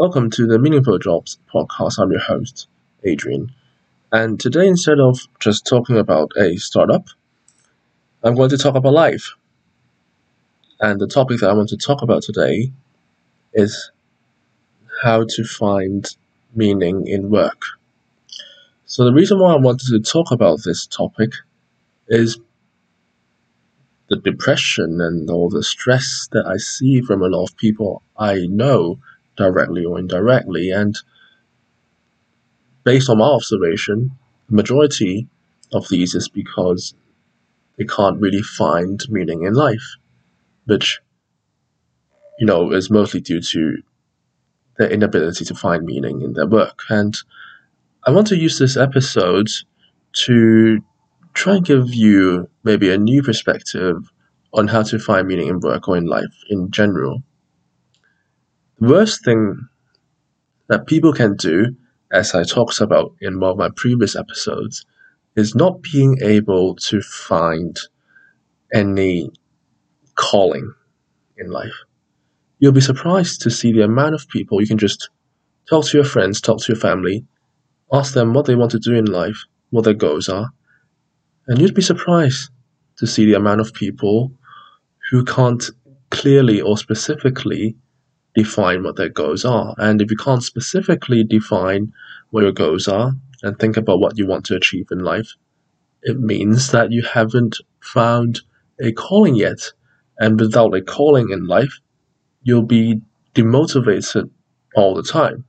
Welcome to the Meaningful Jobs podcast. I'm your host, Adrian. And today, instead of just talking about a startup, I'm going to talk about life. And the topic that I want to talk about today is how to find meaning in work. So, the reason why I wanted to talk about this topic is the depression and all the stress that I see from a lot of people I know directly or indirectly. And based on my observation, the majority of these is because they can't really find meaning in life, which, you know, is mostly due to their inability to find meaning in their work. And I want to use this episode to try and give you maybe a new perspective on how to find meaning in work or in life in general worst thing that people can do, as I talked about in one of my previous episodes, is not being able to find any calling in life. You'll be surprised to see the amount of people you can just talk to your friends, talk to your family, ask them what they want to do in life, what their goals are, and you'd be surprised to see the amount of people who can't clearly or specifically define what their goals are. And if you can't specifically define what your goals are and think about what you want to achieve in life, it means that you haven't found a calling yet. And without a calling in life, you'll be demotivated all the time.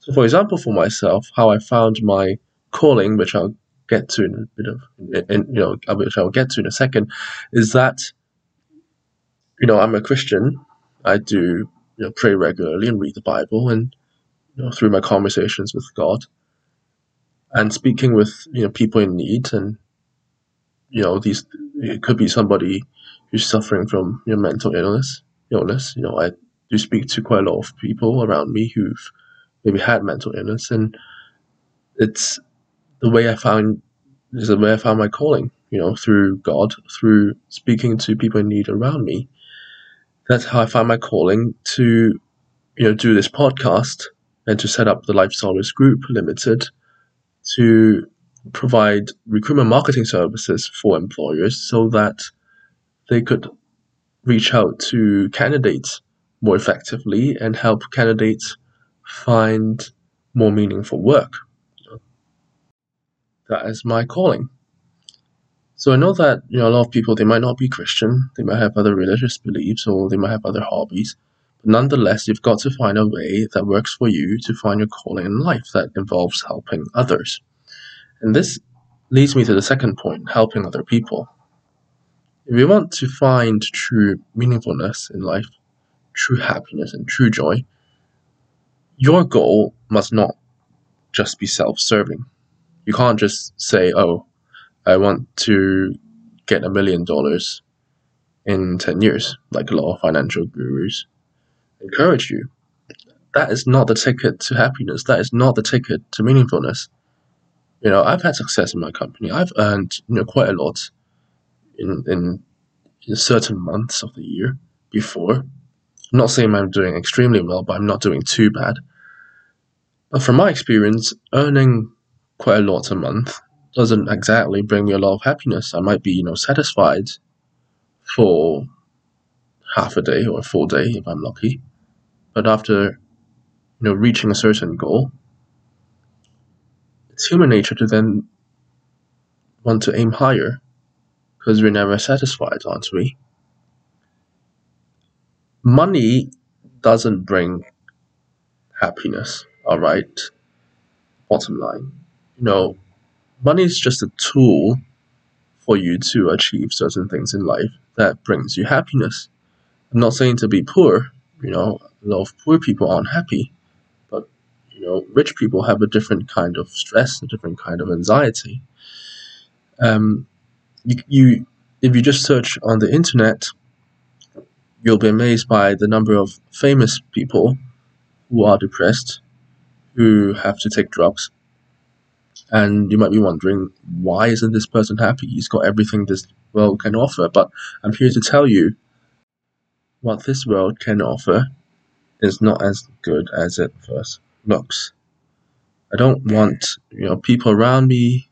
So, for example, for myself, how I found my calling, which I'll get to in a bit of, in, you know, which I'll get to in a second, is that, you know, I'm a Christian I do you know, pray regularly and read the Bible, and you know, through my conversations with God, and speaking with you know people in need, and you know these it could be somebody who's suffering from you know, mental illness. Illness, you know, I do speak to quite a lot of people around me who've maybe had mental illness, and it's the way I found is the way I found my calling. You know, through God, through speaking to people in need around me that's how I found my calling to, you know, do this podcast and to set up the Life Solace Group Limited to provide recruitment marketing services for employers so that they could reach out to candidates more effectively and help candidates find more meaningful work. That is my calling. So I know that you know a lot of people they might not be Christian, they might have other religious beliefs, or they might have other hobbies. But nonetheless, you've got to find a way that works for you to find your calling in life that involves helping others. And this leads me to the second point: helping other people. If you want to find true meaningfulness in life, true happiness, and true joy, your goal must not just be self-serving. You can't just say, "Oh, I want to get a million dollars in 10 years, like a lot of financial gurus encourage you. That is not the ticket to happiness. That is not the ticket to meaningfulness. You know, I've had success in my company. I've earned, you know, quite a lot in, in, in certain months of the year before. I'm not saying I'm doing extremely well, but I'm not doing too bad. But from my experience, earning quite a lot a month doesn't exactly bring me a lot of happiness. I might be, you know, satisfied for half a day or a full day if I'm lucky. But after, you know, reaching a certain goal, it's human nature to then want to aim higher because we're never satisfied, aren't we? Money doesn't bring happiness, all right? Bottom line. You know, money is just a tool for you to achieve certain things in life that brings you happiness. I'm not saying to be poor, you know, a lot of poor people aren't happy, but you know, rich people have a different kind of stress, a different kind of anxiety. Um, you, you if you just search on the internet, you'll be amazed by the number of famous people who are depressed, who have to take drugs, and you might be wondering, why isn't this person happy? He's got everything this world can offer. But I'm here to tell you what this world can offer is not as good as it first looks. I don't want you know people around me,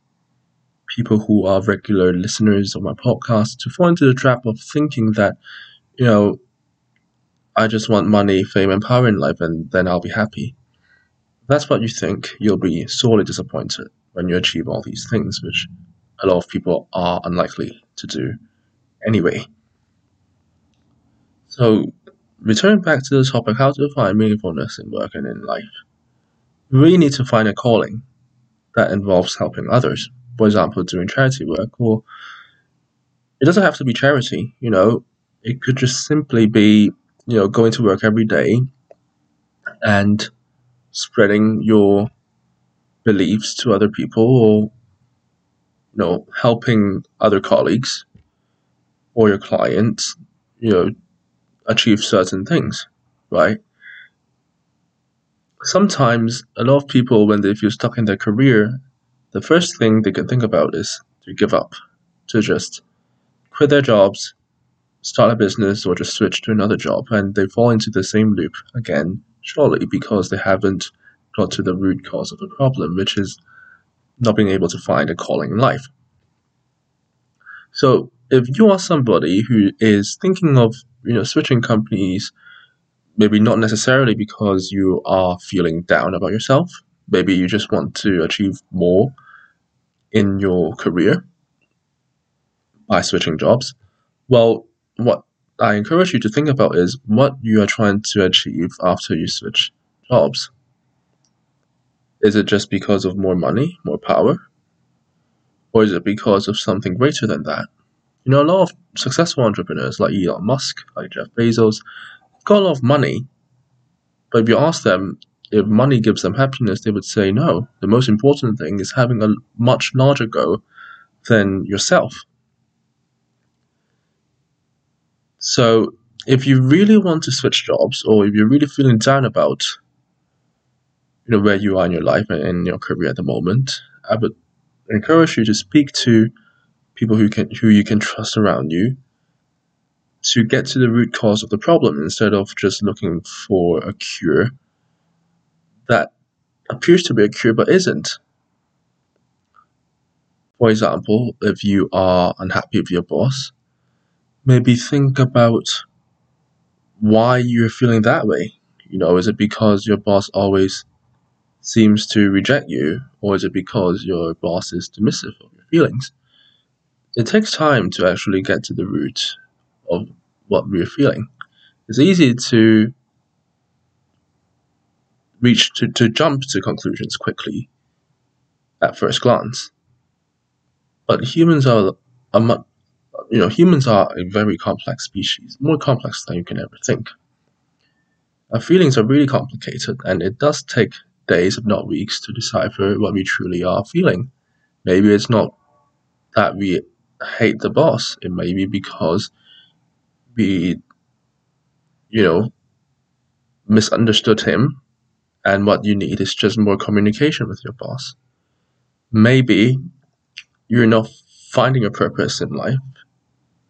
people who are regular listeners of my podcast, to fall into the trap of thinking that you know I just want money, fame, and power in life, and then I'll be happy. If that's what you think, you'll be sorely disappointed when you achieve all these things, which a lot of people are unlikely to do anyway. So, returning back to the topic how to find meaningfulness in work and in life, we really need to find a calling that involves helping others. For example, doing charity work, or it doesn't have to be charity, you know, it could just simply be you know, going to work every day and spreading your beliefs to other people or, you know, helping other colleagues or your clients, you know, achieve certain things, right? Sometimes a lot of people, when they feel stuck in their career, the first thing they can think about is to give up, to just quit their jobs start a business or just switch to another job and they fall into the same loop again, surely because they haven't got to the root cause of the problem, which is not being able to find a calling in life. So if you are somebody who is thinking of, you know, switching companies, maybe not necessarily because you are feeling down about yourself, maybe you just want to achieve more in your career by switching jobs, well, what I encourage you to think about is what you are trying to achieve after you switch jobs. Is it just because of more money, more power? Or is it because of something greater than that? You know, a lot of successful entrepreneurs like Elon Musk, like Jeff Bezos, got a lot of money. But if you ask them if money gives them happiness, they would say no. The most important thing is having a much larger goal than yourself. So if you really want to switch jobs or if you're really feeling down about you know where you are in your life and in your career at the moment, I would encourage you to speak to people who can who you can trust around you to get to the root cause of the problem instead of just looking for a cure that appears to be a cure but isn't. For example, if you are unhappy with your boss, maybe think about why you're feeling that way. You know, is it because your boss always seems to reject you, or is it because your boss is dismissive of your feelings? It takes time to actually get to the root of what we're feeling. It's easy to reach to, to jump to conclusions quickly at first glance. But humans are, are much, you know, humans are a very complex species, more complex than you can ever think. Our feelings are really complicated, and it does take days, if not weeks, to decipher what we truly are feeling. Maybe it's not that we hate the boss, it may be because we, you know, misunderstood him, and what you need is just more communication with your boss. Maybe you're not finding a purpose in life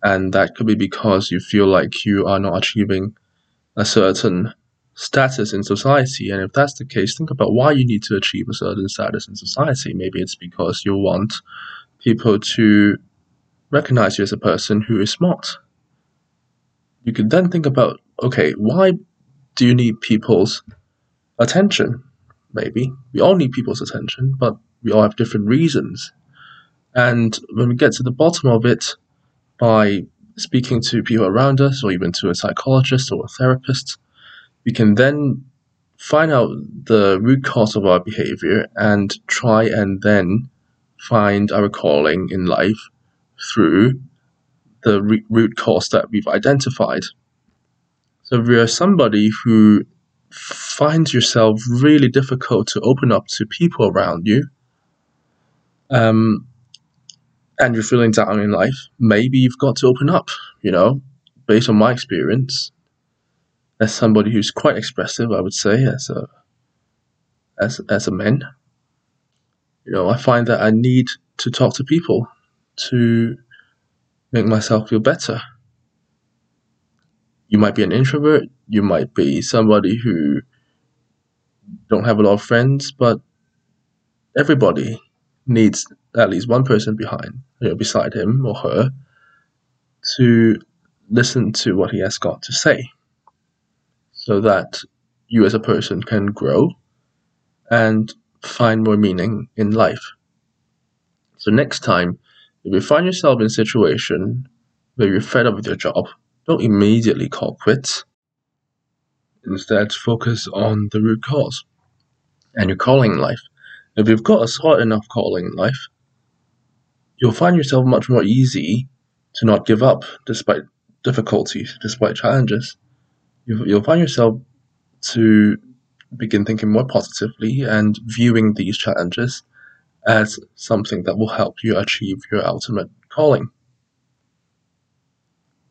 and that could be because you feel like you are not achieving a certain status in society. And if that's the case, think about why you need to achieve a certain status in society. Maybe it's because you want people to recognize you as a person who is smart. You could then think about okay, why do you need people's attention? Maybe. We all need people's attention, but we all have different reasons. And when we get to the bottom of it, by speaking to people around us or even to a psychologist or a therapist, we can then find out the root cause of our behavior and try and then find our calling in life through the re- root cause that we've identified. So if you're somebody who finds yourself really difficult to open up to people around you, um, and you're feeling down in life, maybe you've got to open up, you know, based on my experience as somebody who's quite expressive, I would say, as a as as a man. You know, I find that I need to talk to people to make myself feel better. you might be an introvert, you might be somebody who don't have a lot of friends, but everybody needs at least one person behind, you know, beside him or her, to listen to what he has got to say, so that you as a person can grow and find more meaning in life. So next time, if you find yourself in a situation where you're fed up with your job, don't immediately call quits. Instead, focus on the root cause and your calling in life. If you've got a solid enough calling in life, you'll find yourself much more easy to not give up despite difficulties, despite challenges. You'll find yourself to begin thinking more positively and viewing these challenges as something that will help you achieve your ultimate calling.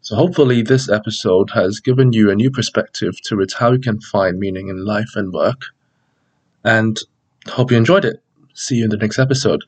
So, hopefully, this episode has given you a new perspective to how you can find meaning in life and work. And hope you enjoyed it. See you in the next episode.